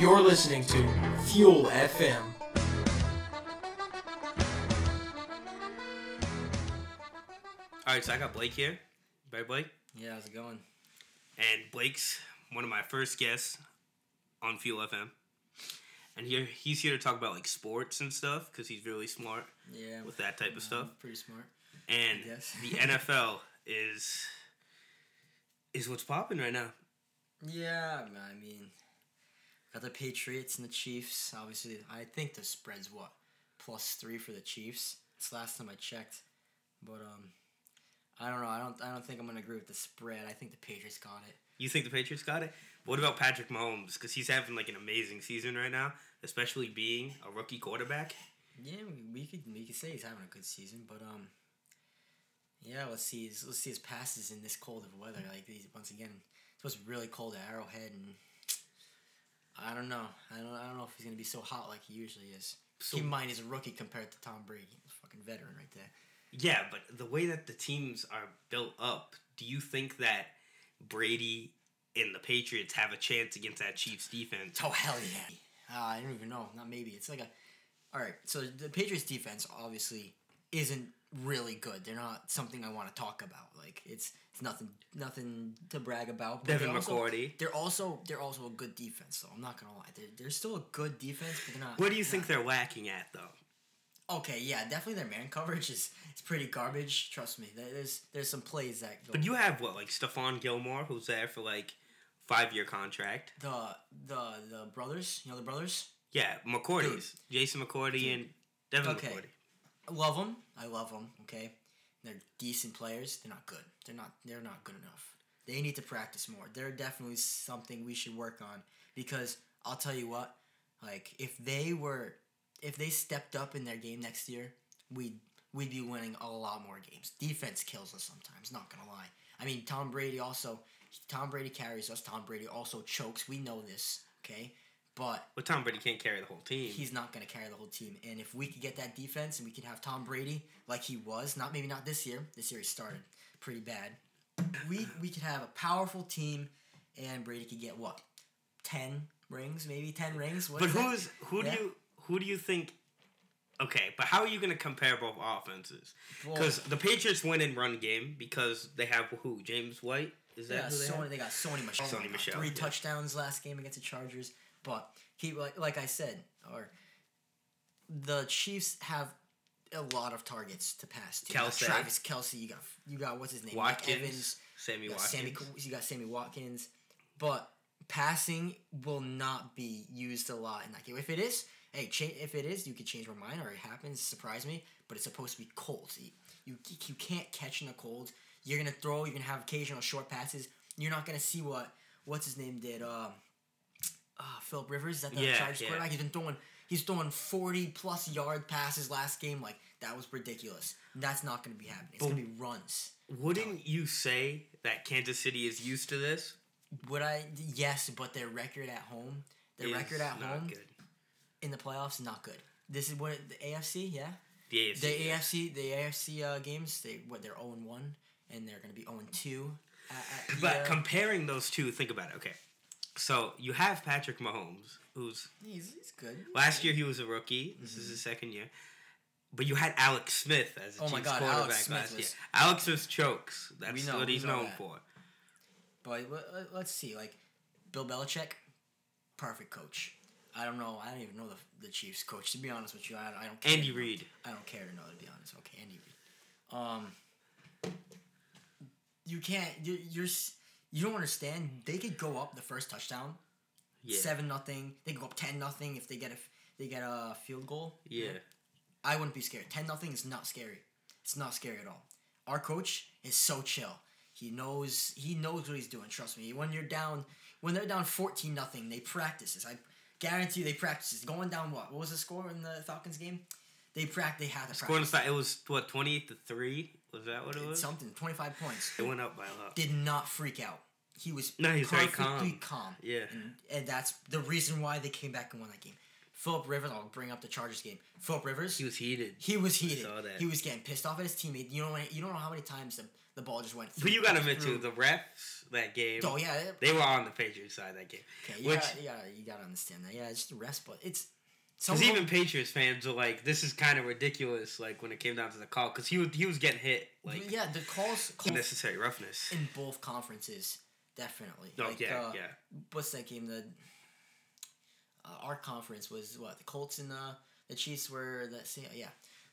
You're listening to Fuel FM. All right, so I got Blake here. Right, Blake? Yeah, how's it going? And Blake's one of my first guests on Fuel FM. And here he's here to talk about like sports and stuff because he's really smart Yeah, with that type of stuff. Pretty smart. And the NFL is is what's popping right now. Yeah, I mean, got the Patriots and the Chiefs. Obviously, I think the spread's what plus three for the Chiefs. It's the last time I checked, but um, I don't know. I don't. I don't think I'm gonna agree with the spread. I think the Patriots got it. You think the Patriots got it? What about Patrick Mahomes? Because he's having like an amazing season right now, especially being a rookie quarterback. Yeah, we, could we could say he's having a good season, but um, yeah, let's see his let's see his passes in this cold of weather. Like these once again, it's supposed to be really cold at Arrowhead, and I don't know. I don't I don't know if he's gonna be so hot like he usually is. So- Keep in mind he's a rookie compared to Tom Brady, he's a fucking veteran right there. Yeah, but the way that the teams are built up, do you think that Brady and the Patriots have a chance against that Chiefs defense? Oh hell yeah! Uh, I don't even know. Not maybe. It's like a. All right, so the Patriots defense obviously isn't really good. They're not something I want to talk about. Like it's it's nothing nothing to brag about. but Devin they're also- McCourty. They're also they're also a good defense though. I'm not gonna lie. They're, they're still a good defense, but they're not. What do you think they're lacking at though? Okay, yeah, definitely their man coverage is is pretty garbage. Trust me. There's there's some plays that go. But you have what, like Stephon Gilmore, who's there for like five year contract. the the the brothers, you know the brothers. Yeah, McCourty's Jason McCourty and Devin Okay. McCourty. Love them. I love them. Okay, they're decent players. They're not good. They're not. They're not good enough. They need to practice more. They're definitely something we should work on because I'll tell you what. Like if they were, if they stepped up in their game next year, we'd we'd be winning a lot more games. Defense kills us sometimes. Not gonna lie. I mean, Tom Brady also. Tom Brady carries us. Tom Brady also chokes. We know this. Okay, but But Tom Brady can't carry the whole team. he's not going to carry the whole team. And if we could get that defense and we could have Tom Brady like he was, not maybe not this year. This year he started pretty bad. We we could have a powerful team, and Brady could get what ten rings, maybe ten rings. What but is that? who's who Yeah. do you who do you think? Okay, but how are you going to compare both offenses? Because the Patriots win in run game because they have who? James White is that yeah, who they have? they got Sony Michel. Sony Oh my God, Michel, three yeah. touchdowns last game against the Chargers. But he like like I said, or the Chiefs have a lot of targets to pass to. Kelce. Travis Kelce. You got you got what's his name? Watkins, Evans. Sammy You Watkins. Sammy, you got Sammy Watkins, but passing will not be used a lot in that game. If it is, hey, cha- if it is, you could change my mind or it happens. Surprise me, but it's supposed to be cold. You, you you can't catch in the cold. You're gonna throw. You're gonna have occasional short passes. You're not gonna see what what's his name did. Um, uh, Philip Rivers that the Yeah, Chargers yeah. quarterback? He's been throwing. He's throwing forty plus yard passes last game. Like that was ridiculous. That's not gonna be happening. It's But- gonna be runs. Wouldn't you say that Kansas City is used to this? Would I? Yes, but their record at home, their Is record at not home good. in the playoffs not good. This is what the AFC, yeah, The AFC. the yeah. AFC, the AFC uh, games. They what they're zero one, and they're gonna be zero two. At, at But uh, comparing those two, think about it. Okay, so you have Patrick Mahomes, who's he's, he's good. last year he was a rookie. This is his second year. But you had Alex Smith as a Oh my Chiefs God, quarterback Alex Smith last year. Alex Smith chokes. That's know, what he's know known that. for. But let- let- let's see, like Bill Belichick, perfect coach. I don't know. I don't even know the, the Chiefs coach. To be honest with you, I, I don't. Care Andy Reid. I don't care to know. To be honest, okay, Andy Reid. Um, you can't. You, you're. You don't understand. They could go up the first touchdown, Yeah. seven nothing. They could go up ten nothing if they get a they get a field goal. Yeah. I wouldn't be scared. Ten nothing is not scary. It's not scary at all. Our coach is so chill. He knows he knows what he's doing. Trust me. When you're down, when they're down fourteen nothing, they practice this. I guarantee they practice this. Going down what? What was the score in the Falcons game? They practice. They had to Scoring practice. it was what twenty eight to three. Was that what it was? Something. Twenty five points. It went up by a lot. Did not freak out. He was No, he was perfectly calm. calm. Yeah. And, and that's the reason why they came back and won that game. Philip Rivers. I'll bring up the Chargers game. Philip Rivers. He was heated. He was heated. He was getting pissed off at his teammate. You know, you don't know how many times the, the ball just went. But you gotta admit too, the refs that game. Oh yeah. They were on the Patriots side that game. Okay, you, Which- gotta, you gotta you gotta understand that. Yeah, it's just the rest, but it's Because even Patriots fans are like, this is kind of ridiculous. Like when it came down to the call, because he was he was getting hit like yeah, the calls, calls unnecessary roughness. in both conferences definitely. Oh Like, yeah, uh, yeah. What's that game? The uh, our conference was what the Colts and the the Chiefs were that same. Yeah,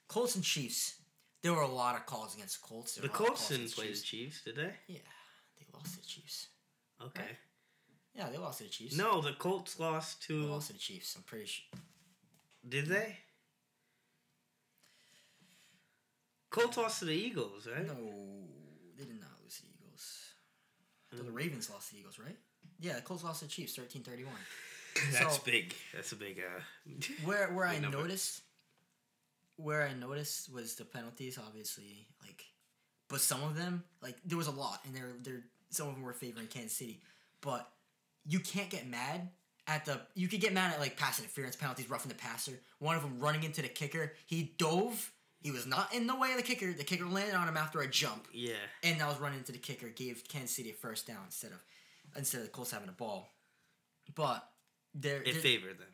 Colts and Chiefs. There were a lot of calls against the Colts. The were a lot of Colts didn't play the Chiefs. Chiefs, did they? Yeah, they lost to the Chiefs. Okay. Right. Yeah, they lost to the Chiefs. No, the Colts lost they to. lost to the Chiefs. I'm pretty sure. Did they? Colts lost to the Eagles, right? No, they did not lose to the Eagles. The Ravens lost the Eagles, right? Yeah, the Colts lost to the Chiefs, 13-31. That's So- big. That's a big. Uh, Where where I number. noticed where I noticed was the penalties, obviously, like but some of them, like there was a lot and they're they're some of them were favoring Kansas City. But you can't get mad at the you could get mad at like pass interference penalties, roughing the passer. One of them running into the kicker. He dove. He was not in the way of the kicker. The kicker landed on him after a jump. yeah. and that was running into the kicker gave Kansas City a first down instead of instead of the Colts having a ball. But there, It favored them.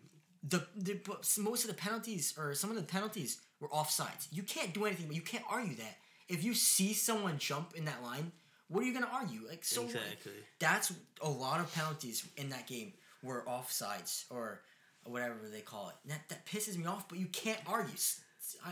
the, the most of the penalties or some of the penalties were offsides. You can't do anything, but you can't argue that. If you see someone jump in that line, what are you gonna argue? Like so, exactly. that's a lot of penalties in that game were offsides or whatever they call it. That that pisses me off. But you can't argue.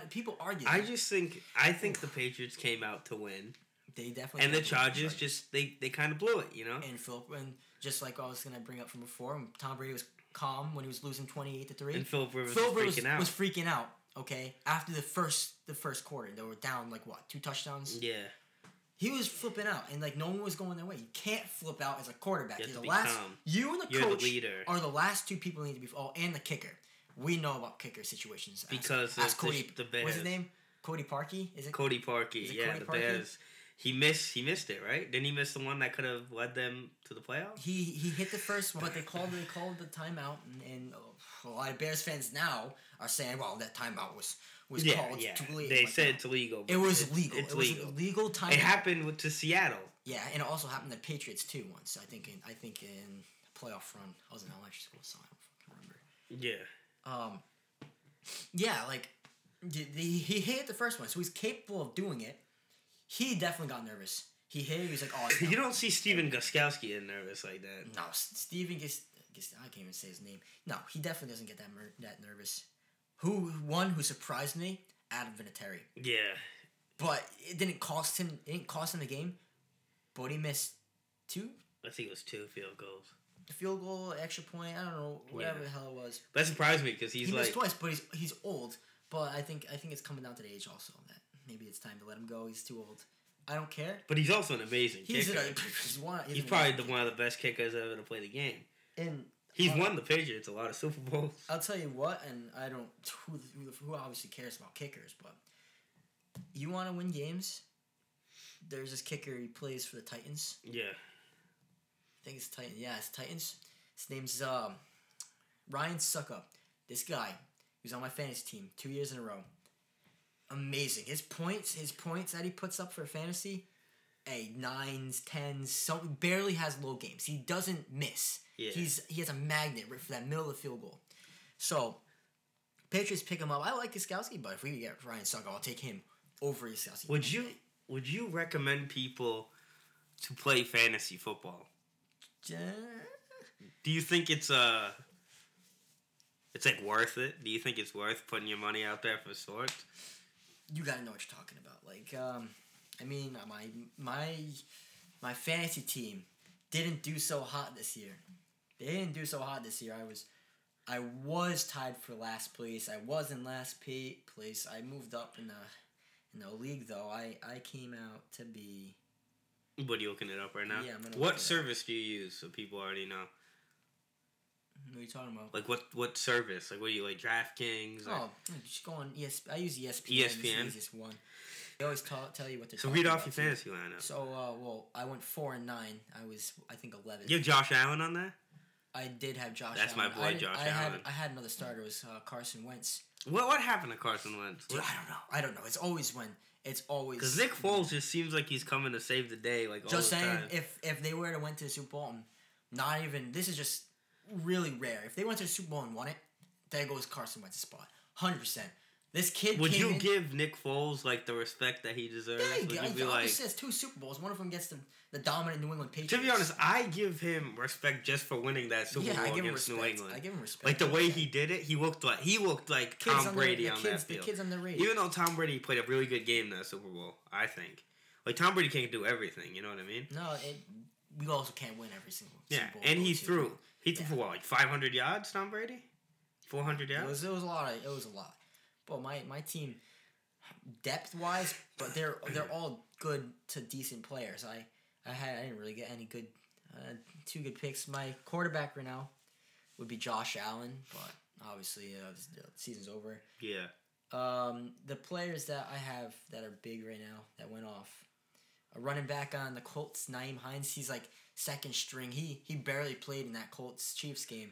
People argue. I just think I think the Patriots came out to win, they definitely and the Chargers just they they kind of blew it. You know. and Philip and just like I was gonna bring up from before, Tom Brady was calm when he was losing twenty eight to three. And Philip Rivers Philip was was, freaking out. was freaking out. Okay, after the first the first quarter, they were down like what two touchdowns. yeah. He was flipping out, and like no one was going their way. You can't flip out as a quarterback. You You're the last, calm. you and the You're the coach leader. are the last two people need to be. Oh, and the kicker. We know about kicker situations Ask- Because ask of the- Cody. the what's his name? Cody Parkey. Is it? Cody Parkey, it yeah, Cody the Parkey? Bears. He missed. He missed it, right? Didn't he miss the one that could have led them to the playoffs? He he hit the first one, but they called they called the timeout, and, and a lot of Bears fans now are saying, "Well, that timeout was was yeah, called yeah. too late." They Like, said no. it's illegal. it was it's- legal. It's it was legal. a legal timeout. It happened to Seattle. Yeah, and it also happened to the Patriots too once. I think in I think in playoff run. I was in elementary school, so I don't fucking remember. Yeah. Um, yeah, like he hit the first one, so he's capable of doing it. He definitely got nervous. He hit. it, He was like, "Oh, no, You don't see Stephen Gostkowski getting nervous like that. no." Steven gets, gets. I can't even say his name. No, he definitely doesn't get that mer- that nervous. Who one who surprised me? Adam Vinatieri. Yeah. But it didn't cost him. It didn't cost him the game. But he missed two I think it was two field goals. Field goal, extra point. I don't know, whatever Yeah. the hell it was. That surprised me because he's he like, missed twice, but he's he's old. But I think I think it's coming down to the age also that maybe it's time to let him go. He's too old. I don't care. but he's also an amazing He's, kicker. an, he's one. He's, he's probably the, one of the best kickers ever to play the game. And He's Uh, won the Patriots a lot of Super Bowls. I'll tell you what, and I don't who, who obviously cares about kickers, but you want to win games. There's this kicker. He plays for the Titans. Yeah. I think it's Titan. Yeah, it's Titans. His name's um, Ryan Succop. This guy, he was on my fantasy team two years in a row. Amazing. His points, his points that he puts up for fantasy, a nines, tens, some barely has low games. He doesn't miss. Yeah. He's he has a magnet right for that middle of the field goal. So Patriots pick him up. I like Iskowski, but if we get Ryan Succop, I'll take him over Iskowski. Would you would you recommend people to play fantasy football? Uh, Do you think it's uh it's like worth it? Do you think it's worth putting your money out there for sorts? you gotta know what you're talking about. Like, um, I mean, my my my fantasy team didn't do so hot this year. They didn't do so hot this year. I was I was tied for last place. I was in last place. I moved up in the in the league though. I I came out to be What are you looking it up right now? Yeah, I'm gonna look it what service do you use so people already know? what are you talking about? Like what what service? Like what do you like DraftKings? Or, Oh, just go on ES. I use E ESPN. It's ESPN? easiest one. They always ta- tell you what they're. so read off your too. fantasy lineup. So, uh, well, I went four and nine. I was, I think, eleven. You have Josh Allen on there? I did have Josh. That's my Allen. boy, I Josh I had, Allen. I had another starter. It was uh, Carson Wentz. What what happened to Carson Wentz? Dude, I don't know. I don't know. It's always when it's always Because Nick Foles just seems like he's coming to save the day, like all Just saying, time. if if they were to went to the Super Bowl, and not even this is just really rare. If they went to the Super Bowl and won it, there goes Carson Wentz's spot, hundred percent. This kid Would you in, give Nick Foles like the respect that he deserves? Yeah, Would he, you he be like, has two Super Bowls. One of them gets the, the dominant New England Patriots. to be honest, I give him respect just for winning that Super yeah, I Bowl against respect. New England. I give him respect. Like the way he did it, he looked like he looked like Kids Tom Brady the on kids, that field. The kids underrated. Even though Tom Brady played a really good game in that Super Bowl, I think. Like Tom Brady can't do everything. You know what I mean? no, it, we also can't win every single. Yeah, Super Bowl and he threw. He threw Yeah. for what, like 500 yards, Tom Brady? 400 It yards? was it was a lot. Of, it was a lot. But my my team, depth wise, but they're they're all good to decent players. I I had I didn't really get any good uh, two good picks. My quarterback right now would be Josh Allen, but obviously uh, the season's over. Yeah. Um, the players that I have that are big right now that went off. A running back on the Colts, Nyheim Hines. He's like second string. He he barely played in that Colts Chiefs game.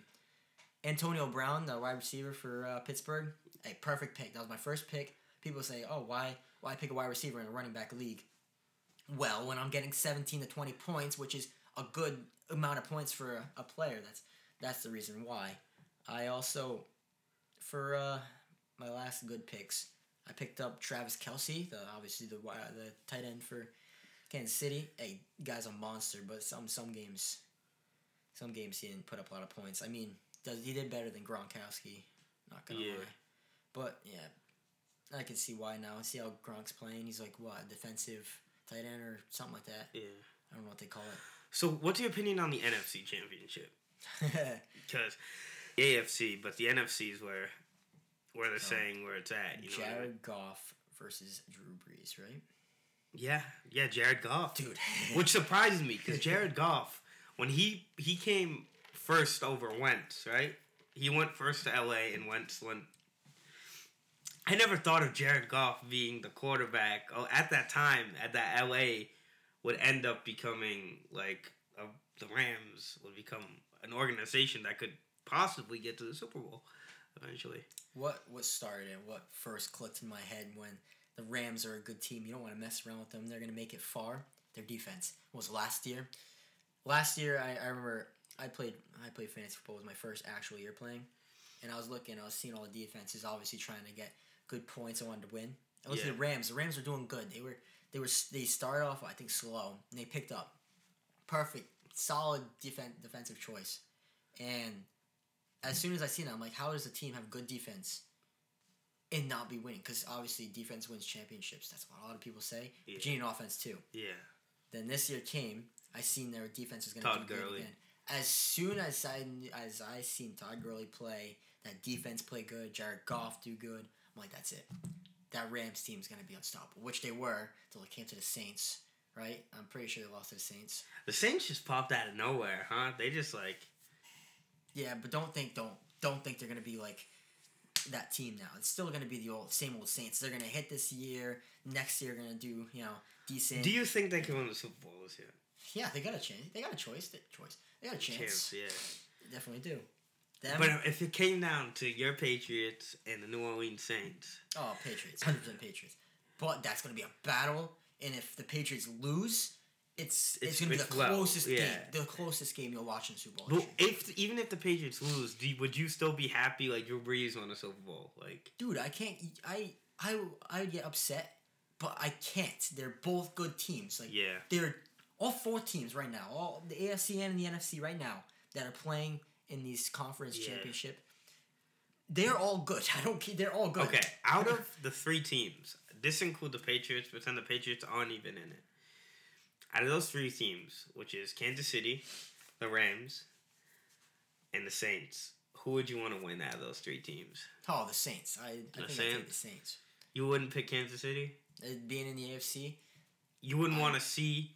Antonio Brown, the wide receiver for uh, Pittsburgh, a perfect pick. That was my first pick. People say, "Oh, why why pick a wide receiver in a running back league?" Well, when I'm getting 17 to 20 points, which is a good amount of points for a, a player, that's that's the reason why. I also, for uh, my last good picks, I picked up Travis Kelce, the obviously the the tight end for Kansas City. Hey, guy's a monster, but some some games, some games he didn't put up a lot of points. I mean, does he did better than Gronkowski? Not gonna Yeah. lie, but yeah, I can see why now. I see how Gronk's playing. He's like what defensive tight end or something like that. Yeah. I don't know what they call it. So, what's your opinion on the NFC Championship? Because the AFC, but the NFC is where where they're Oh. saying where it's at. You know I mean? Jared Goff versus Drew Brees, right? Yeah, yeah, Jared Goff, Dude, which surprises me because Jared Goff, when he he came first over Wentz, right? He went first to LA and Wentz went. I never thought of Jared Goff being the quarterback oh, at that time. At that LA would end up becoming like a, the Rams would become an organization that could possibly get to the Super Bowl eventually. What what started it? What first clicked in my head when the Rams are a good team? You don't want to mess around with them. They're gonna make it far. Their defense was last year. Last year, I, I remember I played I played fantasy football. It was my first actual year playing, and I was looking. I was seeing all the defenses, obviously trying to get good points. I wanted to win. I looked Yeah. at the Rams. The Rams were doing good. They were they were they started off I think slow, and they picked up. Perfect, solid defen- defensive choice, and as soon as I seen it, I'm like, how does a team have good defense and not be winning? Because obviously defense wins championships. That's what a lot of people say. But you need offense too. Yeah, Then this year came, I seen their defense was going to be good again. As soon as I as I seen Todd Gurley play, that defense play good, Jared Goff do good. I'm like, that's it. That Rams team is going to be unstoppable, which they were until it came to the Saints. Right? I'm pretty sure they lost to the Saints. the Saints just popped out of nowhere, huh? They just like Yeah, but don't think don't don't think they're gonna be like that team now. It's still gonna be the old same old Saints. They're gonna hit this year. Next year, gonna do you know decent. Do you think they can win the Super Bowl this year? yeah, they got a chance. They got a choice. They, choice. They got a chance. Chance, yeah. They definitely do. Them, But if it came down to your Patriots and the New Orleans Saints, oh, Patriots, hundred percent Patriots. But that's gonna be a battle, and if the Patriots lose, it's it's, It's- gonna be the well, closest game, the closest game you'll watch in Super Bowl. year. if even if the Patriots lose, do would you still be happy like Drew Brees won the Super Bowl? Like, dude, I can't. I I I would get upset, but I can't. They're both good teams. Like yeah, they're all four teams right now, all the AFC and the NFC right now that are playing in these conference Yeah. championship. They're all good. I don't care. They're all good. okay. Out of the three teams, this include the Patriots, but then the Patriots aren't even in it. Out of those three teams, which is Kansas City, the Rams, and the Saints, who would you want to win out of those three teams? Oh, the Saints. I, I The think take the Saints? Saints. You wouldn't pick Kansas City. Uh, being in the AFC, You wouldn't want to see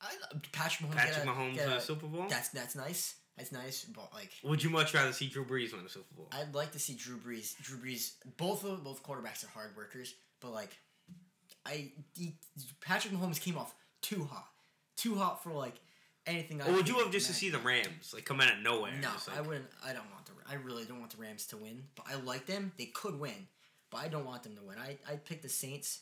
I, Patrick Mahomes. Patrick a- Mahomes a- a Super Bowl. That's that's nice. That's nice, but like Would you much rather see Drew Brees win a Super Bowl? I'd like to see Drew Brees. Drew Brees. Both of both quarterbacks are hard workers, but like, I he, Patrick Mahomes came off too hot, too hot for like anything. I would you have just to see the. Rams like come out of nowhere? No, like- I wouldn't. I don't want the. I really don't want the Rams to win, but I like them. They could win, but I don't want them to win. I I'd pick the Saints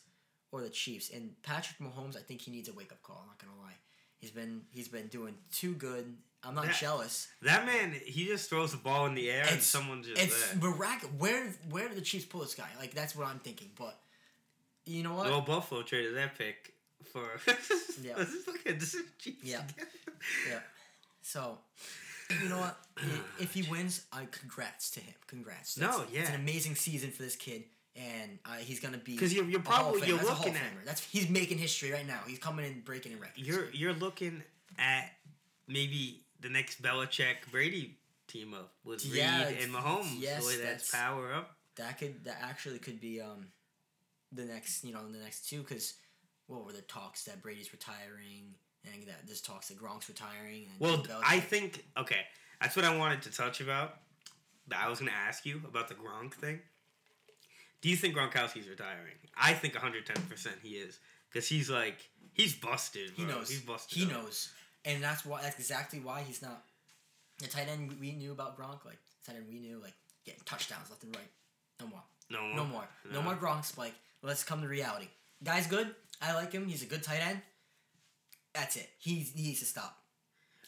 or the Chiefs. And Patrick Mahomes, I think he needs a wake up call. I'm not gonna lie. He's been he's been doing too good. I'm not That- jealous. That man, he just throws the ball in the air and someone just It's there. miraculous. Where where did the Chiefs pull this guy? Like that's what I'm thinking. But you know what? Well, Buffalo traded that pick for. Yeah. Just look at this. is Chiefs Yeah. Yeah. So, you know what? If he wins, I congrats to him. Congrats. No, That's- It's yeah. an amazing season for this kid, and uh, he's gonna be 'Cause you're- you're a Hall of probably- you're That's looking at- That's he's making history right now. He's coming in breaking in records. You're you're looking at maybe the next Belichick Brady team up with Yeah, Reid and Mahomes. yes, the way that's, that's- power up. that could that actually could be um the next you know the next two because what were the talks that Brady's retiring and that there's talks that Gronk's retiring and Well, I think okay. That's what I wanted to touch about. That I was going to ask you about the Gronk thing. Do you think Gronkowski's retiring? I think 110 percent he is because he's like he's busted. he knows He's busted. he up. knows and that's why that's exactly why he's not the tight end we knew about Gronk like tight end we knew like getting touchdowns left and right. No more. No more. no more. No, more Gronk spike. Let's come to reality. Guy's good. I like him. He's a good tight end. That's it. He's, he needs to stop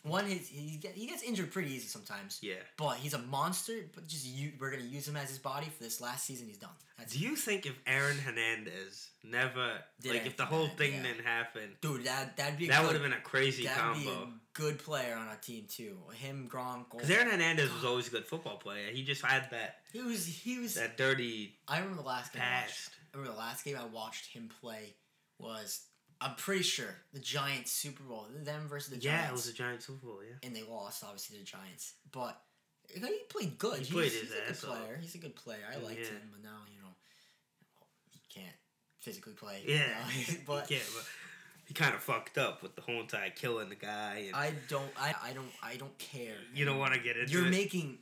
one his he, gets injured pretty easy sometimes Yeah. but he's a monster but just you, we're gonna use him as his body for this last season he's done that's Do you think if Aaron Hernandez never like Didn't if the whole happen, thing yeah. didn't happen, dude that that'd be that would have been a crazy combo. a good player on our team too him Gronk Because Aaron Hernandez was always a good football player. He just had that he was he was that dirty I remember the last game I watched. I remember the last game I watched him play was I'm pretty sure the Giants Super Bowl. Them versus the Giants. Yeah, it was a giant Super Bowl. Yeah. and they lost obviously the Giants. But he played good. He he's, played he's his a good player. He's a good player. I liked Yeah. him, but now you know he can't physically play. Yeah, you know? but yeah, but he kind of fucked up with the whole entire killing the guy, and I don't. I, I don't. I don't care. you don't want to get into You're it. making.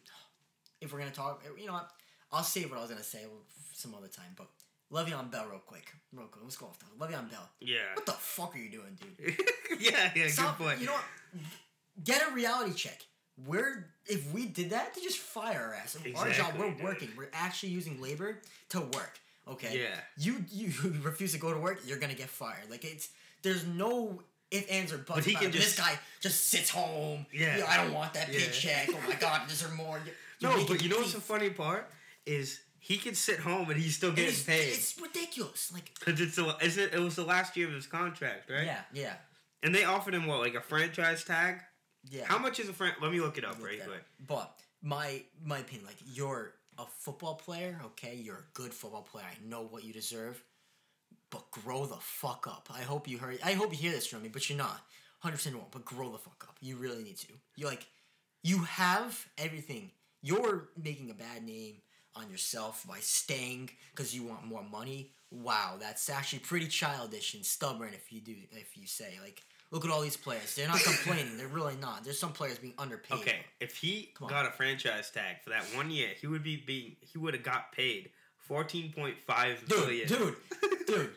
If we're gonna talk, you know what? I'll save what I was gonna say some other time. But Le'Veon Bell, real quick, real quick. Let's go off the Le'Veon Bell. yeah, What the fuck are you doing, dude? yeah, yeah. Stop- good point. You know what? Get a reality check. We're if we did that, they just fire our ass. Exactly, Our job, we're dude. working. We're actually using labor to work. Okay. Yeah. You you refuse to go to work, you're gonna get fired. Like it's there's no if ands or buts. But he can it. this guy just sits home. Yeah. "Yo, I don't want that Yeah. paycheck. Oh my god, deserve more. You're no, but you know what's the funny part is he could sit home and he's still getting it's, paid it's ridiculous. Like because it's the is it, it was the last year of his contract, right? yeah, yeah, And they offered him what like a franchise tag. yeah. How much is a fran? Let me look it up right quick. But my my opinion, like you're a football player, okay? You're a good football player. I know what you deserve, but grow the fuck up. I hope you heard. I hope you hear this from me, but you're not. Hundred percent won't. But grow the fuck up. You really need to. You like, you have everything. You're making a bad name on yourself by staying because you want more money. Wow, that's actually pretty childish and stubborn if you do if you say like. Look at all these players. They're not complaining. They're really not. There's some players being underpaid. Okay, if he got a franchise tag for that one year, he would be being he would have got paid fourteen point five Dude, dude, dude.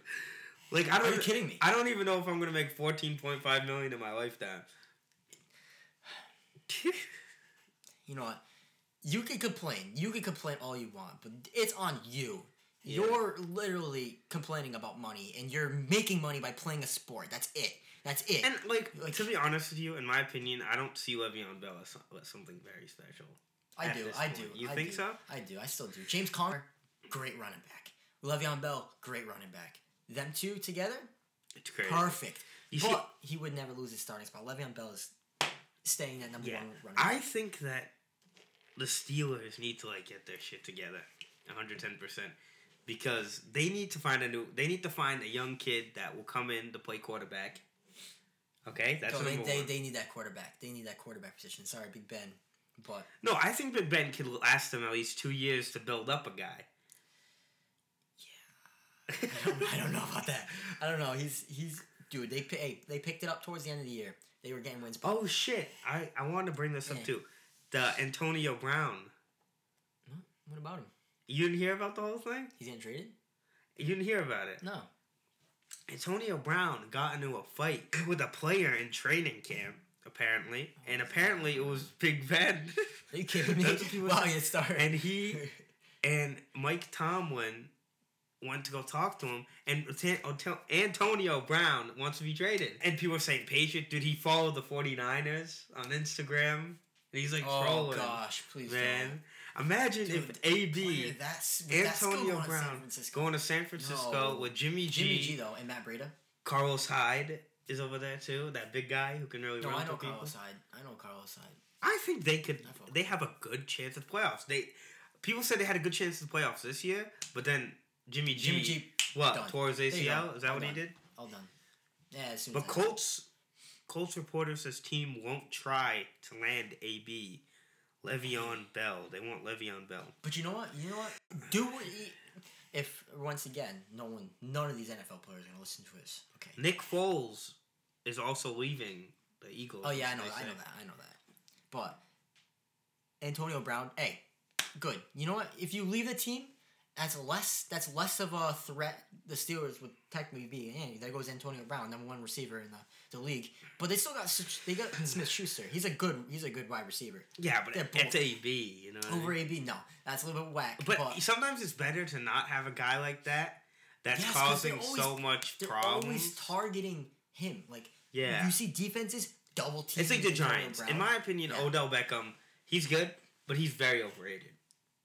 like I don't. Are you kidding me? I don't even know if I'm gonna make fourteen point five million in my lifetime. You know what? You can complain. You can complain all you want, but it's on you. Yeah. You're literally complaining about money, and you're making money by playing a sport. That's it. That's it. and like, Like- to be honest with you, in my opinion, I don't see Le'Veon Bell as, something very special. I do. I point. do. You I think do. so? I do. I still do. James Conner, great running back. Le'Veon Bell, great running back. Them two together, It's crazy. perfect. You but see- he would never lose his starting spot. Le'Veon Bell is staying at number Yeah, one running I think that the Steelers need to like get their shit together, one hundred ten percent, because they need to find a new. They need to find a young kid that will come in to play quarterback. Okay, that's So they, they, they need that quarterback. They need that quarterback position. Sorry, Big Ben. But no, I think Big Ben could last them at least two years to build up a guy. I don't, I don't know about that. I don't know. He's he's dude. They hey, they picked it up towards the end of the year. They were getting wins. oh shit! I I wanted to bring this up too. The Antonio Brown. What about him? You didn't hear about the whole thing? He's getting traded? You didn't hear about it. No. Antonio Brown got into a fight with a player in training camp, apparently, oh, and apparently it was Big Ben. Are you kidding me? What wow, you started. and he and Mike Tomlin went to go talk to him, and Ant- oh, Antonio Brown wants to be traded. And people are saying, Patriot, did he follow the 49ers on Instagram? And he's like oh trolling. gosh, please Man, imagine Dude, if AB, that's Antonio going to San Brown, going to San Francisco No. with Jimmy G, Jimmy G though and Matt Breida. Carlos Hyde is over there too. That big guy who can really No, run I know people. Carlos Hyde. I know Carlos Hyde. I think they could. They have a good chance at the playoffs. They people said they had a good chance at the playoffs this year, but then Jimmy G, Jimmy G. what done. tore his ACL? Is that what he did? All done. Yeah, as soon But Colts, Colts reporter says team won't try to land AB, Le'Veon Bell. They want Le'Veon Bell. But you know what? You know what? Do what you, if once again, no one, none of these NFL players are gonna listen to us. Okay. Nick Foles is also leaving the Eagles. Oh yeah, I know. I know that. I know that. But Antonio Brown, hey, good. You know what? If you leave the team, that's less. That's less of a threat. The Steelers would technically be. Hey, there goes Antonio Brown, number one receiver in the, the league. But they still got such- they got Smith Schuster. He's a good. He's a good wide receiver. Yeah, but They're it's AB. You know. I Over mean? AB, no, that's a little bit whack. But, But, sometimes it's better to not have a guy like that. That's Yes, causing always- so much they're problems. always targeting him. Like Yeah. you see defenses double team. It's like the Giants. In my opinion, Yeah. Odell Beckham, he's good, but he's very overrated.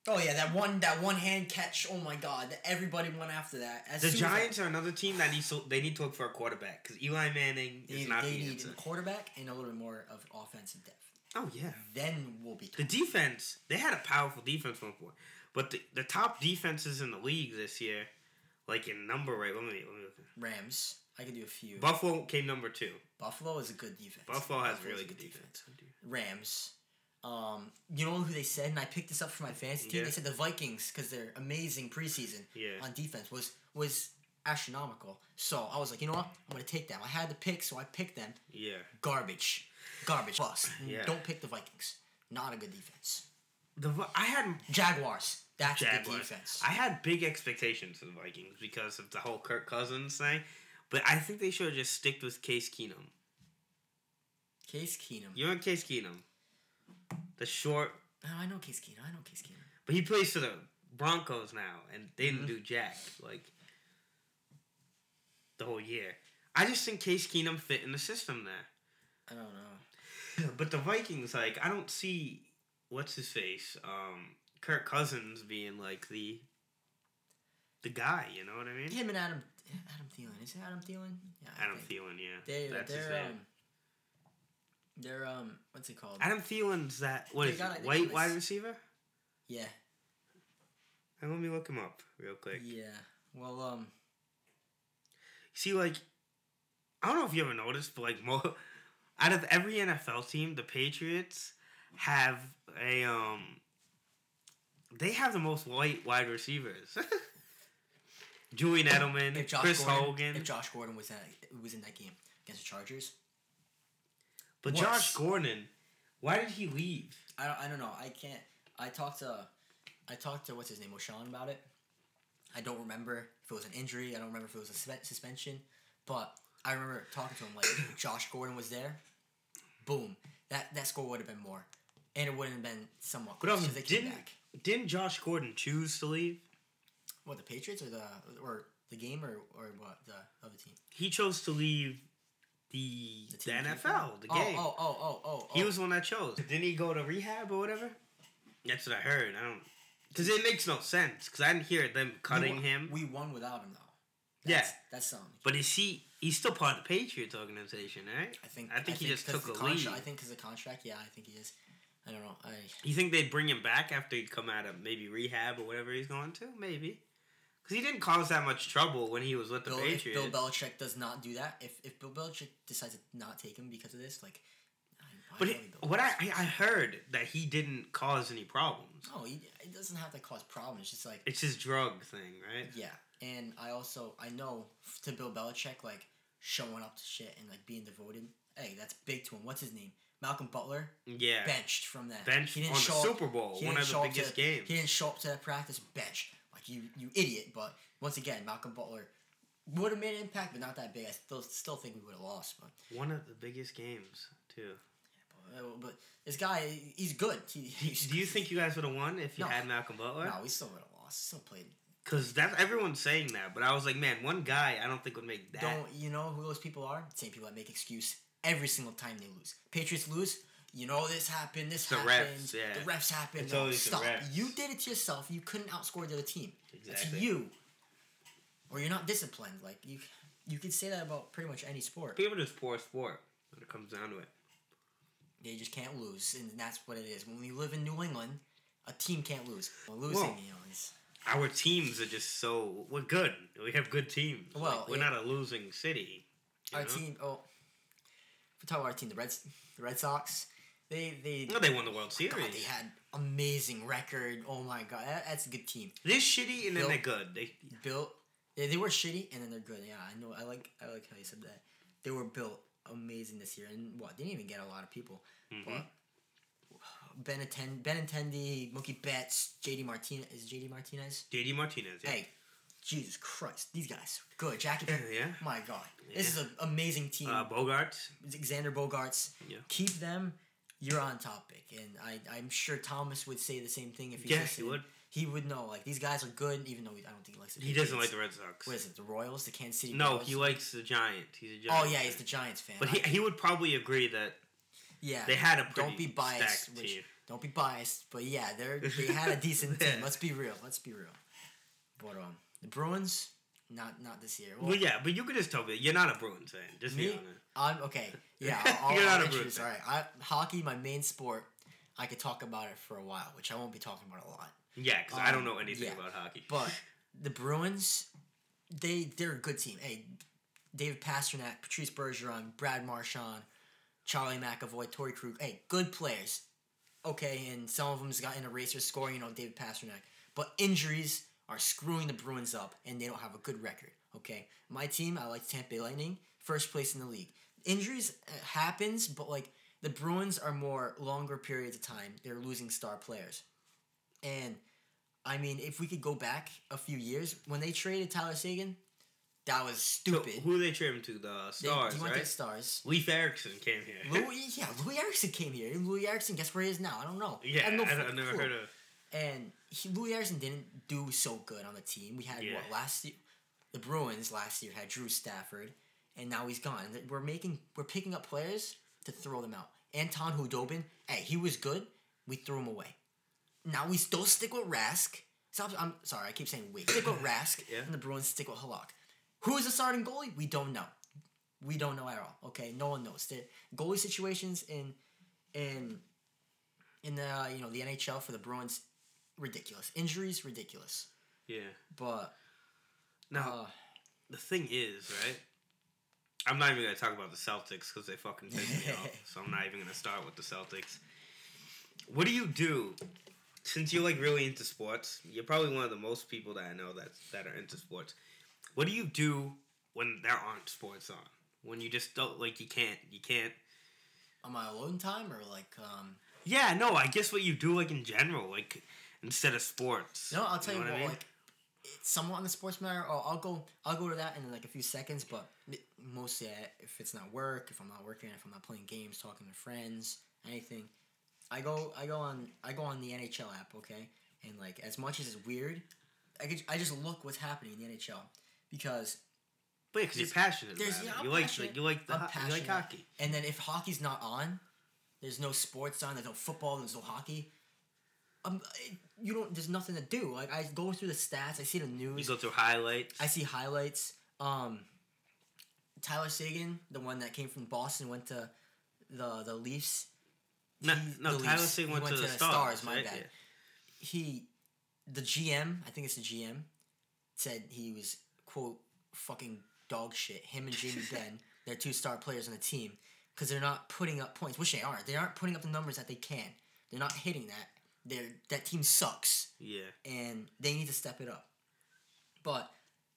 Oh yeah, that one that one hand catch. Oh my god, that everybody went after that. As The Giants are another team that needs to, they need to look for a quarterback because Eli Manning that, is they, not they the need answer. a quarterback and a little bit more of offensive depth. Oh yeah, Then we'll be. the defense they had a powerful defense one for, but the, the top defenses in the league this year, like in number right. let me let me look. Rams. I could do a few. Buffalo came number two. Buffalo is a good defense. Buffalo has Buffalo's really a good defense. Rams. Um, you know who they said, and I picked this up for my fantasy team. Yeah. They said the Vikings because they're amazing preseason Yeah. on defense was was astronomical. So I was like, you know what, I'm gonna take them. I had the pick, so I picked them. Yeah. Garbage, garbage. Bust. Yeah. Don't pick the Vikings. Not a good defense. The I had Jaguars. That's a good Jaguars. defense. I had big expectations for the Vikings because of the whole Kirk Cousins thing, but I think they should have just sticked with Case Keenum. Case Keenum. You're know Case Keenum, the short, Oh, I know Case Keenum. I know Case Keenum. but he plays for the Broncos now, and they didn't Mhm. do jack like the whole year. I just think Case Keenum fit in the system there. I don't know. But the Vikings, like, I don't see what's his face, um, Kirk Cousins being like the the guy. You know what I mean? Him and Adam Adam Thielen. Is it Adam Thielen? Yeah. I Adam. Thielen, yeah, They that's his name. um they're um what's it called? Adam Thielen's that what They is got- it? White wide receiver? yeah. And let me look him up real quick. Yeah. Well um See, like, I don't know if you ever noticed, but like, mo- out of every NFL team, the Patriots have a um, they have the most white wide receivers. Julian Edelman, if Josh Chris Gordon, Hogan, if Josh Gordon was that was in that game against the Chargers, but. Josh Gordon, why did he leave? I don't I don't know. I can't. I talked to I talked to what's his name O'Shawn about it. I don't remember if it was an injury. I don't remember if it was a suspension, but I remember talking to him like Josh Gordon was there. Boom, that that score would have been more, and it wouldn't have been somewhat But close um, because they came didn't back. didn't Josh Gordon choose to leave? What the Patriots or the or the game or or what the other team? He chose to leave the the, team NFL, the oh, game. Oh oh oh oh oh. He was the one that chose. Didn't he go to rehab or whatever? That's what I heard. I don't. Because it makes no sense. Because I didn't hear them cutting we won, him. We won without him though. Yeah. That's, that's something. But is he? He's still part of the Patriots organization, right? I think. I think he just 'cause took the a contract, leave. I think because the contract. Yeah, I think he is. I don't know. I You think they'd bring him back after he'd come out of maybe rehab or whatever he's going to? Maybe. Because he didn't cause that much trouble when he was with the Bill, if Patriots. Bill Belichick does not do that, if if Bill Belichick decides to not take him because of this, like, I, I but it, what I, I heard that he didn't cause any problems. no, he, it doesn't have to cause problems. It's just like It's his drug thing, right? yeah, and I also I know to Bill Belichick like showing up to shit and like being devoted. Hey, that's big to him. What's his name? Malcolm Butler Yeah. benched from that. Bench He on didn't the show up- Super Bowl, he one of the biggest to, games. He didn't show up to that practice bench. Like you, you idiot. But once again, Malcolm Butler would have made an impact, but not that big. I still still think we would have lost. But, One of the biggest games too. but this guy, he's good. He, Do, he's, do you think you guys would have won if you No. had Malcolm Butler? No, we still would have lost. Still played. Because that's everyone's saying that, but I was like, man, one guy I don't think would make that. Don't you know who those people are? Same people that make excuse every single time they lose. Patriots lose. You know this happened. This The refs, yeah. The refs happened. It's No, always the stop. refs. You did it to yourself. You couldn't outscore the other team. Exactly. you. Or you're not disciplined. Like you, you could say that about pretty much any sport. People just poor sport when it comes down to it. They just can't lose, and that's what it is. When we live in New England, a team can't lose. Well, losing, Well, you know, is Our teams are just so we're good. We have good teams. Well, Like, we're yeah. not a losing city. our know? team. Oh, if we talk about our team, the Reds, the Red Sox, they they No, they won the World Series. God, they had amazing record. Oh my god, that, that's a good team. They're shitty and then they're good. They Built, they, they were shitty and then they're good. Yeah, I know. I like I like how you said that. They were built amazing this year, and what they didn't even get a lot of people, Mhm. but. Ben Attend, Ben Attendi, Mookie Betts, JD Martinez. Is JD Martinez? JD Martinez. Yeah. Hey, Jesus Christ, these guys good. Jackie, Yeah. my God, this is an amazing team. Uh, Bogart. Xander Bogaerts. Yeah. Keep them. You're on topic, and I I'm sure Thomas would say the same thing if he Yes, he would. He would know like these guys are good, even though he, I don't think he likes the He doesn't like the Red Sox. What is it? The Royals, the Kansas City. No, Royals? he likes the Giant. He's a Oh yeah, fan. he's the Giants fan. But he, he would probably agree that yeah, they had a pretty don't be biased. stacked Which, team. don't be biased, but yeah, they're they had a decent team. Let's be real. Let's be real. But um, the Bruins, not not this year. Well, yeah, but you could just tell me you're not a Bruins fan. Just be Me? honest. I'm okay. Yeah, I'll, You're I'll not a. Bruins All right, I, hockey, my main sport. I could talk about it for a while, which I won't be talking about a lot. Yeah, because I don't Um, know anything yeah. about hockey. But the Bruins, they they're a good team. Hey, David Pastrnak, Patrice Bergeron, Brad Marchand, Charlie McAvoy, Torey Krug. Hey, good players. Okay, and some of them's got in a racer scoring, you know, David Pastrnak. But injuries are screwing the Bruins up, and they don't have a good record. Okay, my team, I like Tampa Bay Lightning, first place in the league. Injuries uh, happens, but like the Bruins are more longer periods of time. They're losing star players, and I mean, if we could go back a few years when they traded Tyler Seguin, that was So, stupid. who they traded him to? The They- Stars, to right? the Stars. Leif Erikson came here. Louis, yeah, Loui Eriksson came here. Loui Eriksson, guess where he is now? I don't know. yeah, I have no I, have never clue. heard of. And he, Loui Eriksson didn't do so good on the team. We had Yeah. what last year? The Bruins last year had Drew Stafford, and now he's gone. We're making, we're picking up players to throw them out. Anton Khudobin, hey, he was good. We threw him away. Now we still stick with Rask. Stop, I'm sorry, I keep saying we stick with Rask, Yeah. and the Bruins stick with Halak. Who is the starting goalie? We don't know. We don't know at all. Okay, no one knows. The goalie situations in in in the uh, you know the NHL for the Bruins ridiculous. Injuries ridiculous. Yeah. But Now uh, the thing is, right? I'm not even gonna talk about the Celtics because they fucking piss me off. So I'm not even gonna start with the Celtics. What do you do? Since you're like really into sports, you're probably one of the most people that I know that that are into sports. What do you do when there aren't sports on? When you just don't like you can't you can't. on my alone time or like um Yeah, no. I guess what you do like in general, like instead of sports. no, I'll tell you, know what, I mean? like it's somewhat on the sports matter. Oh, I'll go I'll go to that in like a few seconds, but mostly uh, if it's not work, if I'm not working, if I'm not playing games, talking to friends, anything, I go I go on I go on the NHL app, okay? And like as much as it's weird, I could, I just look what's happening in the NHL because But because you're passionate there's- about yeah, it. You like passionate. you like the ho- you like hockey. And then if hockey's not on, there's no sports on. There's no football. There's no hockey. Um, you don't. There's nothing to do. Like I go through the stats. I see the news. You go through highlights. I see highlights. Um, Tyler Seguin, the one that came from Boston, went to the the Leafs. No, He- no the Tyler Leafs. Seguin went, went to the Stars. Stars, my right? bad. Yeah. He, the GM, I think it's the GM, said he was quote fucking dog shit. Him and Jamie Benn, they're two star players on the team because they're not putting up points, which they aren't. They aren't putting up the numbers that they can. They're not hitting that. They're that team sucks Yeah. and they need to step it up. But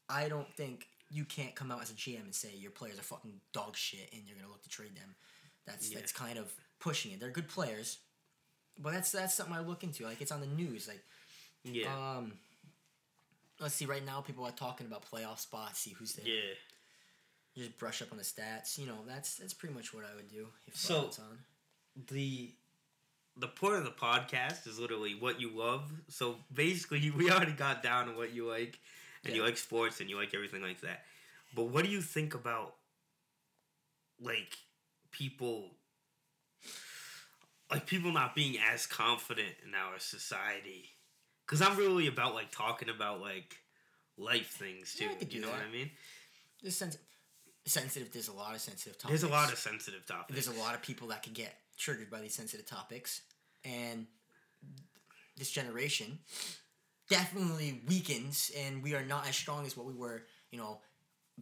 I don't think you can't come out as a GM and say your players are fucking dog shit and you're gonna look to trade them. That's Yeah. that's kind of pushing it. They're good players, but that's that's something I look into. Like it's on the news. Like Yeah. um, let's see. Right now, people are talking about playoff spots. See who's there. yeah. Just brush up on the stats. You know, that's that's pretty much what I would do if So- so, on. The the point of the podcast is literally what you love. So basically, we already got down to what you like, and you like sports and you like everything like that. But what do you think about like people like people not being as confident in our society? Because I'm really about like talking about like life things too. Yeah, could you know what. I mean? There's sens- sensitive. There's a lot of sensitive topics. There's a lot of sensitive topics. There's a lot of people that can get triggered by these sensitive topics, and this generation definitely weakens, and we are not as strong as what we were. You know.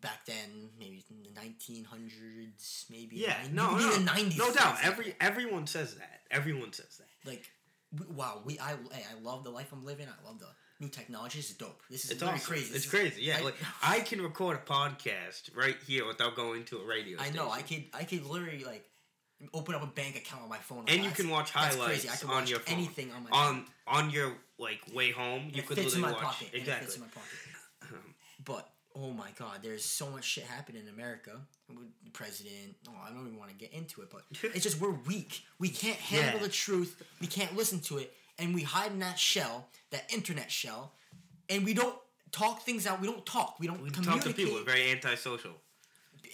Back then, maybe in the 1900s, maybe Yeah, no, maybe no, the 90s. no doubt. Every everyone says that. Everyone says that. like wow we I hey, I love the life I'm living I love the new technology it's dope this is It's awesome. crazy It's This is- crazy. Yeah, I, like I can record a podcast right here without going to a radio. I know I could I could literally like open up a bank account on my phone And you can watch that's highlights crazy. I can on watch your phone. anything on my on on your like way home. and You could fits in literally my watch pocket exactly. fits in my pocket but oh my god there's so much shit happening in America the president oh I don't even want to get into it but it's just we're weak we can't handle Yeah. the truth we can't listen to it and we hide in that shell that internet shell and we don't talk things out we don't talk we don't we talk to people. We're very antisocial.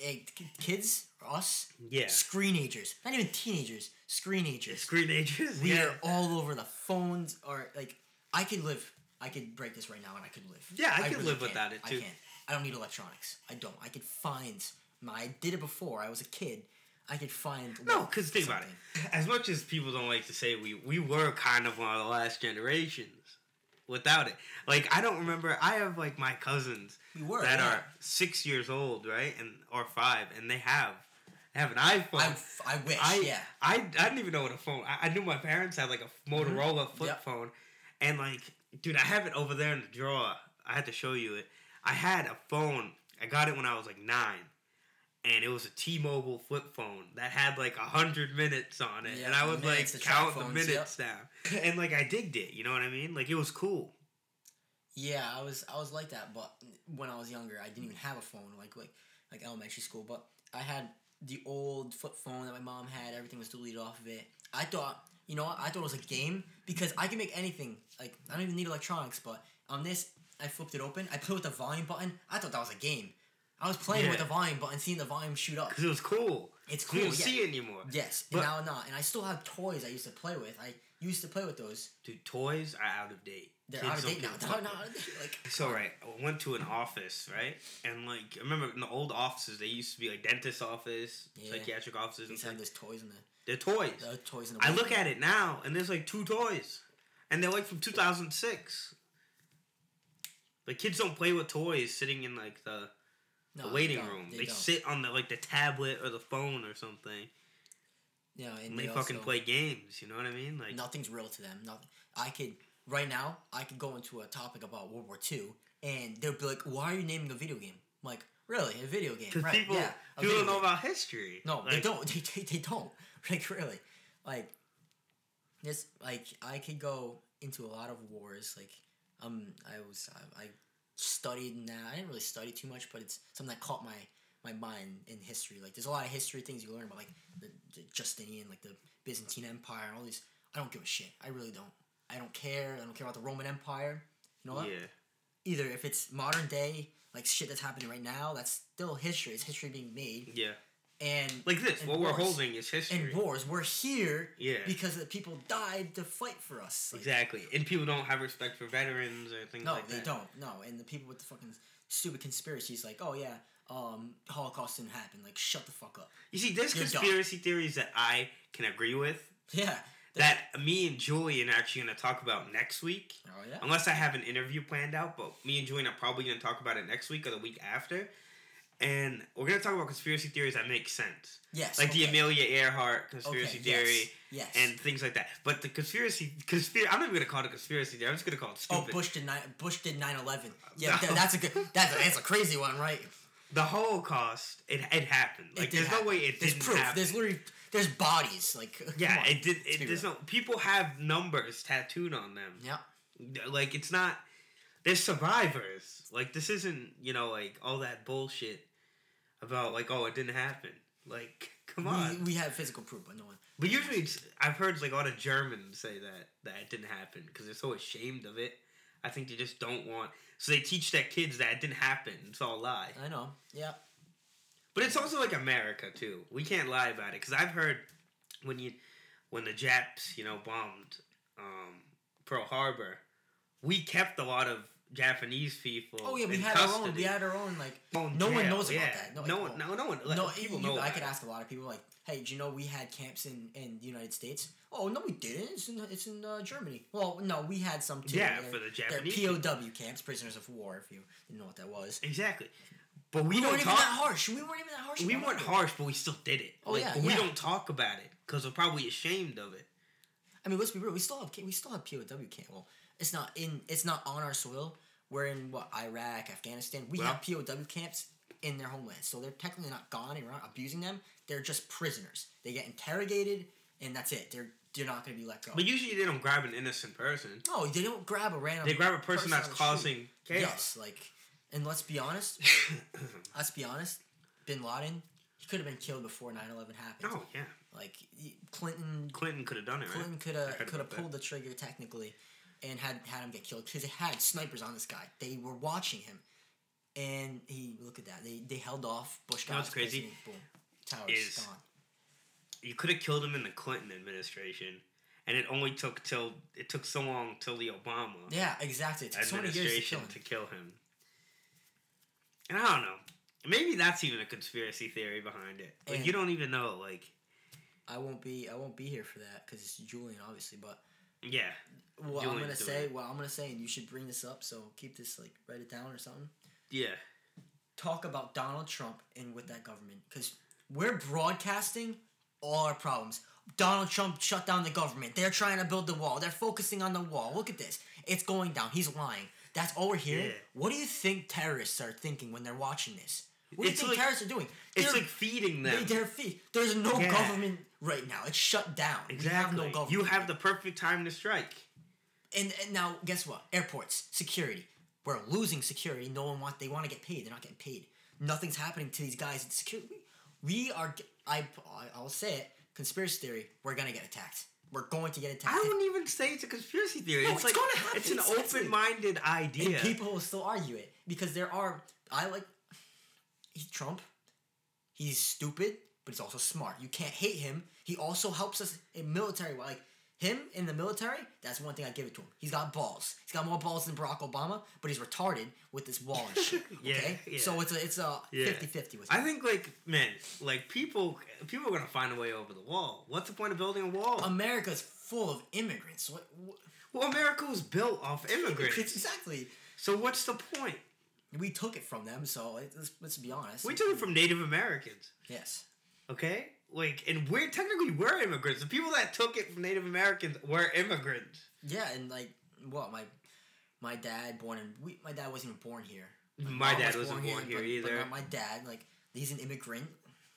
Eh, kids, us, Yeah. screenagers, not even teenagers, screenagers. screenagers. we yeah. are all over the phones, or like I could live. I could break this right now, and I could live. Yeah, I could live can. without it, too. I can't. I don't need electronics. I don't. I could find. My, I did it before. I was a kid. I could find. No, because think about it. As much as people don't like to say, we we were kind of one of the last generations without it. Like I don't remember. I have like my cousins We were that yeah. are six years old, right, and or five, and they have they have an iPhone. I, I wish. I, yeah. I I didn't even know what a phone. I, I knew my parents had like a Motorola flip Mm-hmm. Yep. phone, and like, dude, I have it over there in the drawer. I had to show you it. I had a phone. I got it when I was like nine, and it was a T-Mobile flip phone that had like a hundred minutes on it, Yeah, and I would like count the minutes down, and like I digged it. You know what I mean? Like it was cool. Yeah, I was I was like that, but when I was younger, I didn't even have a phone like like like elementary school. But I had the old flip phone that my mom had. Everything was deleted off of it. I thought, you know, what? I thought it was a game because I can make anything. Like I don't even need electronics. But on this, I flipped it open. I played with the volume button. I thought that was a game. I was playing with the volume button, seeing the volume shoot up. Cause it was cool. It's You cool. don't yeah. see it anymore. Yes, But- and now not. And I still have toys I used to play with. I used to play with those. Dude, toys are out of date. They're Kids out of date now. get They're not out of date. Like So uh, right, I went to an office, right, and like I remember in the old offices, they used to be like dentist office, Yeah. psychiatric offices, and These have those toys in there. They're toys. the toys in the. I look at it now, and there's like two toys, and they're like from 2006. Like kids don't play with toys sitting in like the, No, the waiting don't. room. They, They, sit on the like the tablet or the phone or something, Yeah, and and they, they fucking play games. You know what I mean? Like Nothing's real to them. Nothing. I could right now. I could go into a topic about World War II, and they'll be like, "Why are you naming a video game?" I'm like, really, a video game? Right? people yeah, people don't know about history. No, they don't. They, they, they don't. Like really, like this. Like I could go into a lot of wars. Like um, I was I, I studied now. I didn't really study too much, but it's something that caught my my mind in history. Like there's a lot of history things you learn about, like the, the Justinian, like the Byzantine Empire, and all these. I don't give a shit. I really don't. I don't care. I don't care about the Roman Empire. You know what? Yeah. Either if it's modern day, like shit that's happening right now, that's still history. It's history being made. Yeah. And Like this, And what we're holding is history. And wars. We're here Yeah. because the people died to fight for us. Like, Exactly, and people don't have respect for veterans or things No, like they that. don't. No, and the people with the fucking stupid conspiracies, like, oh yeah, um, Holocaust didn't happen. Like, shut the fuck up. You see, there's You're dumb. conspiracy theories that I can agree with. Yeah. That me and Julian are actually going to talk about next week. Oh yeah. Unless I have an interview planned out, but me and Julian are probably going to talk about it next week or the week after. And we're going to talk about conspiracy theories that make sense. Yes. Like the. Amelia Earhart conspiracy Okay, theory Yes. yes. and things like that. But the conspiracy, conspiracy, I'm not even going to call it a conspiracy theory. I'm just going to call it oh, stupid. oh. Bush did nine. Bush did 9-11. Yeah, No. that's a good. That's a, that's a crazy one, right? the Holocaust, it, it happened. It Like, did there's happen. no way it There's didn't proof. happen. There's literally there's bodies. Like Yeah, it did. It, be there's real. no people have numbers tattooed on them. Yeah. Like it's not. There's survivors. Like this isn't you know like all that bullshit about like oh it didn't happen. Like, come we, on. we have physical proof, but no one. But usually, it's, I've heard like a lot of Germans say that that it didn't happen because they're so ashamed of it. I think they just don't want. So they teach their kids that it didn't happen. It's all a lie. I know. Yeah. But it's also like America too. We can't lie about it because I've heard when you when the Japs you know bombed um, Pearl Harbor, we kept a lot of Japanese people. Oh yeah, we had custody. our own. We had our own like. Own no one jail, knows about that. No, No, one, no, no one. Like, no, people you- know. I could ask a lot of people like, "Hey, do you know we had camps in, in the United States?" Oh no, we didn't. It's in it's in uh, Germany. Well, no, we had some too. Yeah, They're- for the they're Japanese. POW camps, prisoners of war. If you didn't know what that was, Exactly, but we, we, don't weren't even that harsh. We weren't even that harsh. We weren't it. harsh, but we still did it. Oh, like, yeah, but we don't talk about it because we're probably ashamed of it. I mean, let's be real. We still have we still have POW camp. Well, it's not in it's not on our soil. We're in what Iraq, Afghanistan. We Well- have POW camps in their homeland, so they're technically not gone and we're not abusing them. They're just prisoners. They get interrogated, and that's it. They're they're not going to be let go. But usually they don't grab an innocent person. no, they don't grab a random. They grab a person that's on the street. causing chaos. Yes, like, and let's be honest. let's be honest. Bin Laden, he could have been killed before 9-11 happened. oh yeah, Like Clinton, Clinton could have done it. Right? Clinton could have could have about that. pulled the trigger technically, and had had him get killed because they had snipers on this guy. They were watching him, and he look at that. They they held off. Bush got crazy? Boom, towers Is- gone. You could have killed him in the Clinton administration, and it only took till it took so long till the Obama Yeah, exactly. It took so many years to kill him. to kill him. And I don't know. Maybe that's even a conspiracy theory behind it. Like And- you don't even know. Like I won't be I won't be here for that because it's Julian obviously. But yeah, what I'm gonna say, it. what I'm gonna say, and you should bring this up. So keep this like write it down or something. yeah. talk about Donald Trump and with that government because we're broadcasting all our problems. Donald Trump shut down the government. They're trying to build the wall. They're focusing on the wall. Look at this. It's going down. He's lying. That's all we're hearing. Yeah. What do you think terrorists are thinking when they're watching this? What do you think like- terrorists are doing? It's They're- like feeding they, them. they're feet. There's no Yeah. government right now. It's shut down. We have exactly. no government. you have the perfect time to strike. And, and now, guess what? Airports, security. We're losing security. No one want. They want to get paid. They're not getting paid. Nothing's happening to these guys in security. We, are. I. I- I'll say it. Conspiracy theory. We're gonna get attacked. We're going to get attacked. I wouldn't even say it's a conspiracy theory. No, it's, it's like happen. it's an it's- open-minded and idea. people will still argue it because there are. I like. He's Trump. He's stupid, but he's also smart. You can't hate him. He also helps us in military. Like him in the military, that's one thing I give it to him. He's got balls. He's got more balls than Barack Obama, but he's retarded with this wall and shit. Okay, yeah. so it's a it's a Yeah. 50-50 with I think like man, like people people are gonna find a way over the wall. What's the point of building a wall? America's full of immigrants. What, what well, America was built off immigrants. exactly. so what's the point? We took it from them, so let's, let's be honest. We took it from Native Americans. yes. Okay, like and we're technically we're immigrants. The people that took it from Native Americans were immigrants. Yeah, and like what my my dad born in we, my dad wasn't even born here. My dad wasn't born here but, either. But my dad, like he's an immigrant.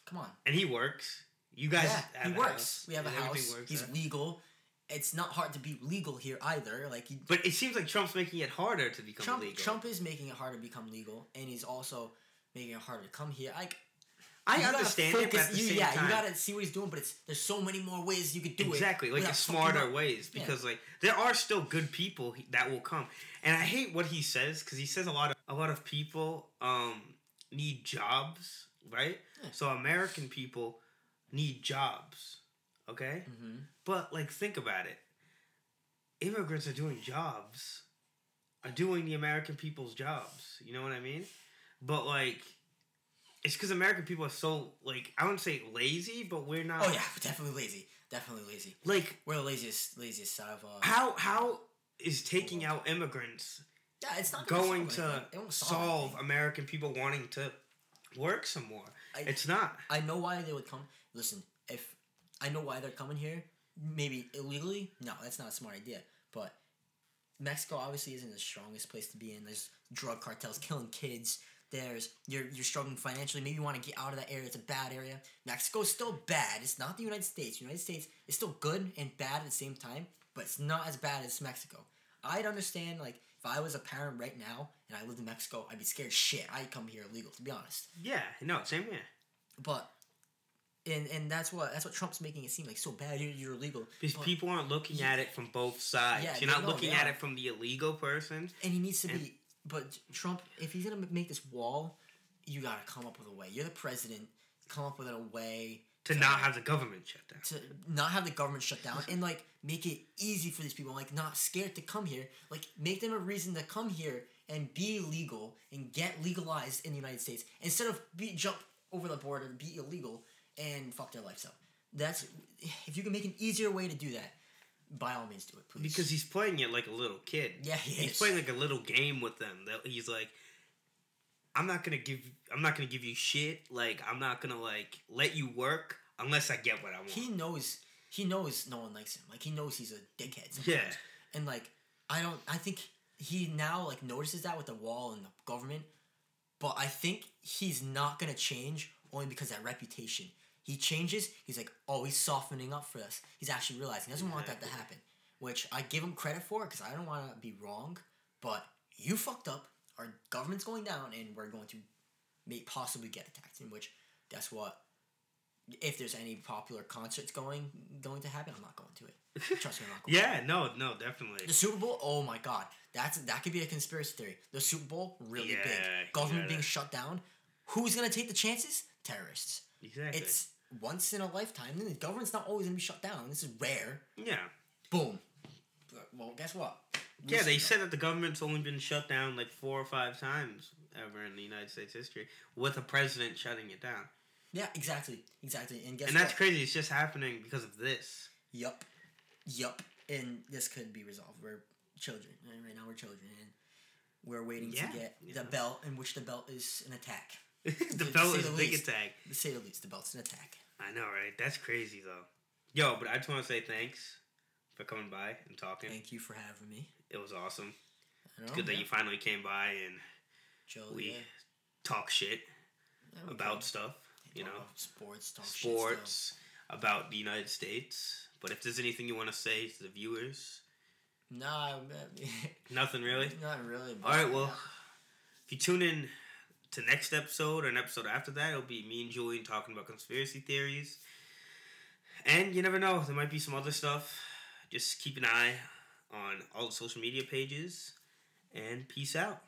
Come on. and he works. You guys, yeah, he a works. house, We have a and everything house. works He's legal. It's not hard to be legal here either. Like he, But it seems like Trump's making it harder to become Trump, legal. Trump is making it harder to become legal, and he's also making it harder to come here. Like I understand it, but at the you, same yeah, time, you gotta see what he's doing. But it's there's so many more ways you could do it. exactly like without it's fucking smarter ways Yeah. because like there are still good people that will come and i hate what he says because he says a lot of a lot of people um need jobs right Yeah. so american people need jobs okay Mhm. but like think about it immigrants are doing jobs are doing the american people's jobs you know what i mean but like it's because american people are so like i wouldn't say lazy but we're not Oh yeah, definitely lazy. Definitely lazy. like We're the laziest, laziest side of. Uh, how how is taking out immigrants yeah, it's not going solve to won't solve. American people wanting to work some more? I- It's not. I know why they would come. Listen, if I know why they're coming here, maybe illegally. No, that's not a smart idea. But Mexico obviously isn't the strongest place to be in. There's drug cartels killing kids. There's you're you're struggling financially. Maybe you want to get out of that area. It's a bad area. Mexico's still bad. It's not the United States. United States is still good and bad at the same time, but it's not as bad as Mexico. I'd understand like if I was a parent right now and I lived in Mexico, I'd be scared shit. I'd come here illegal, to be honest. Yeah, no, same here. But and and that's what that's what Trump's making it seem like so bad. You're, you're illegal. Because But- people aren't looking at it from both sides. Yeah, You're not no, looking at it from the illegal person. and he needs to and- be. But Trump, if he's gonna make this wall, you gotta come up with a way. You're the president. Come up with a way To not have the government shut down. to not have the government shut down and like make it easy for these people like not scared to come here like make them a reason to come here and be legal and get legalized in the united states instead of be jump over the border and be illegal and fuck their lives up that's if you can make an easier way to do that by all means do it please Because he's playing it like a little kid. yeah he He's is. playing like a little game with them. That he's like, I'm not gonna give. I'm not gonna give you shit. Like I'm not gonna like let you work unless I get what I want. he knows he knows no one likes him like he knows he's a dickhead sometimes. yeah. And like, I don't. I think he now like notices that with the wall and the government, but I think he's not gonna change only because that reputation. He changes. He's like, oh, he's softening up for us. He's actually realizing he doesn't want that to happen, which I give him credit for because I don't want to be wrong. But you fucked up. Our government's going down, and we're going to may possibly get attacked. In which, guess what? If there's any popular concerts going going to happen, I'm not going to it. Trust me, I'm not going. Yeah. No. No. Definitely. The Super Bowl, oh my god, that's that could be a conspiracy theory. The Super Bowl, really Yeah, big. Government yeah. being shut down. Who's gonna take the chances? Terrorists. Exactly. It's once in a lifetime. The government's not always gonna be shut down. This is rare. yeah. Boom. Well, guess what? Yeah. They said that the government's only been shut down like four or five times ever in the United States history, with a president shutting it down. Yeah, exactly, exactly. And guess and that's what? crazy. It's just happening because of this. Yup, yup. And this could be resolved. We're children. Right Right now, we're children, and we're waiting Yeah, to get yeah. the belt, in which the belt is an attack. The belt is a big least. attack. To say the least, the belt's an attack. I know, right? That's crazy though. Yo, but I just want to say thanks for coming by and talking. Thank you for having me. It was awesome. I It's know, good that you finally came by and Joe, we yeah. talk shit about can stuff. You talk know, sports, talk shit sports about the United States. But if there's anything you want to say to the viewers, still. Nah, nothing really. not really. All right, well, if you tune in to next episode or an episode after that, it'll be me and Julian talking about conspiracy theories. And you never know, there might be some other stuff. Just keep an eye on all the social media pages. And peace out.